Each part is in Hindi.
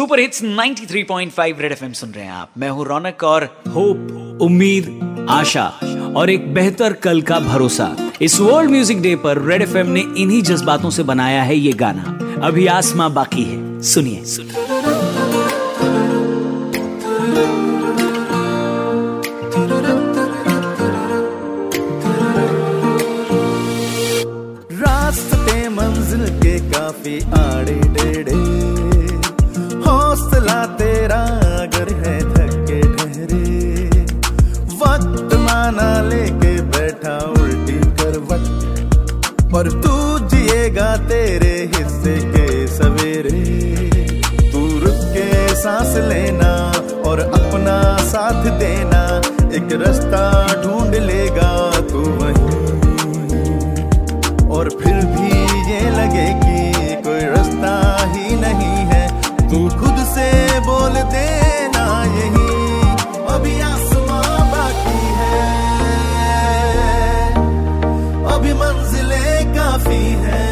सुपर हिट्स 93.5 रेड एफएम सुन रहे हैं आप। मैं हूँ रौनक और होप, उम्मीद, आशा और एक बेहतर कल का भरोसा। इस वर्ल्ड म्यूज़िक डे पर रेड एफएम ने इन्हीं जज्बातों से बनाया है ये गाना। अभी आसमां बाकी है। सुनिए। रास्ते मंजिल के काफ़ी आड़े टेढ़े हौसला तेरा अगर है थके ठहरे, वक्त माना लेके बैठा उल्टी करवट पर तू जिएगा तेरे हिस्से के सवेरे। तू रुक के सांस लेना और अपना साथ देना, एक रास्ता काफ़ी है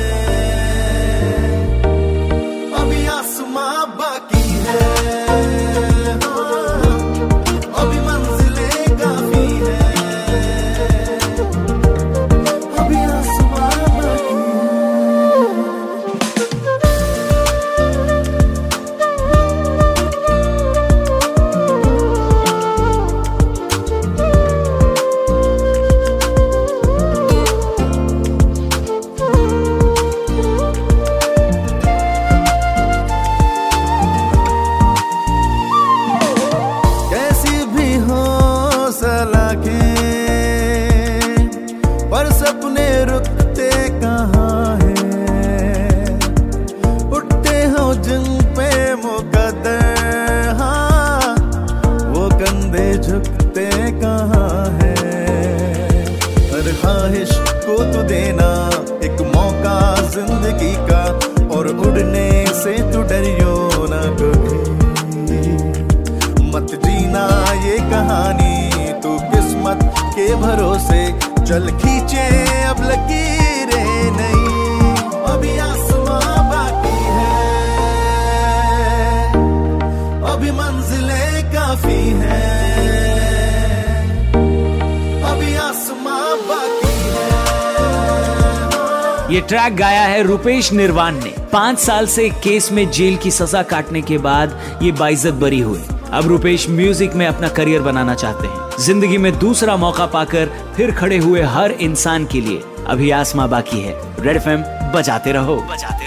पर सपने रुकते कहाँ हैं? उठते हो जिन पे मुकद्दर हाँ वो कंधे झुकते कहाँ हैं? हर ख्वाहिश को तू देना एक मौका ज़िंदगी का, और उड़ने से तू डरियो चल खींचे। ये ट्रैक गाया है रुपेश निर्वाण ने। पाँच साल से केस में जेल की सजा काटने के बाद ये बाइजत बरी हुए अब रुपेश म्यूज़िक में अपना करियर बनाना चाहते हैं। ज़िंदगी में दूसरा मौका पाकर फिर खड़े हुए हर इंसान के लिए अभी आसमा बाकी है। रेड एफ़ बजाते रहो। बजाते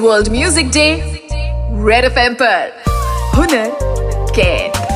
इस world music day red F पर हुनर कैद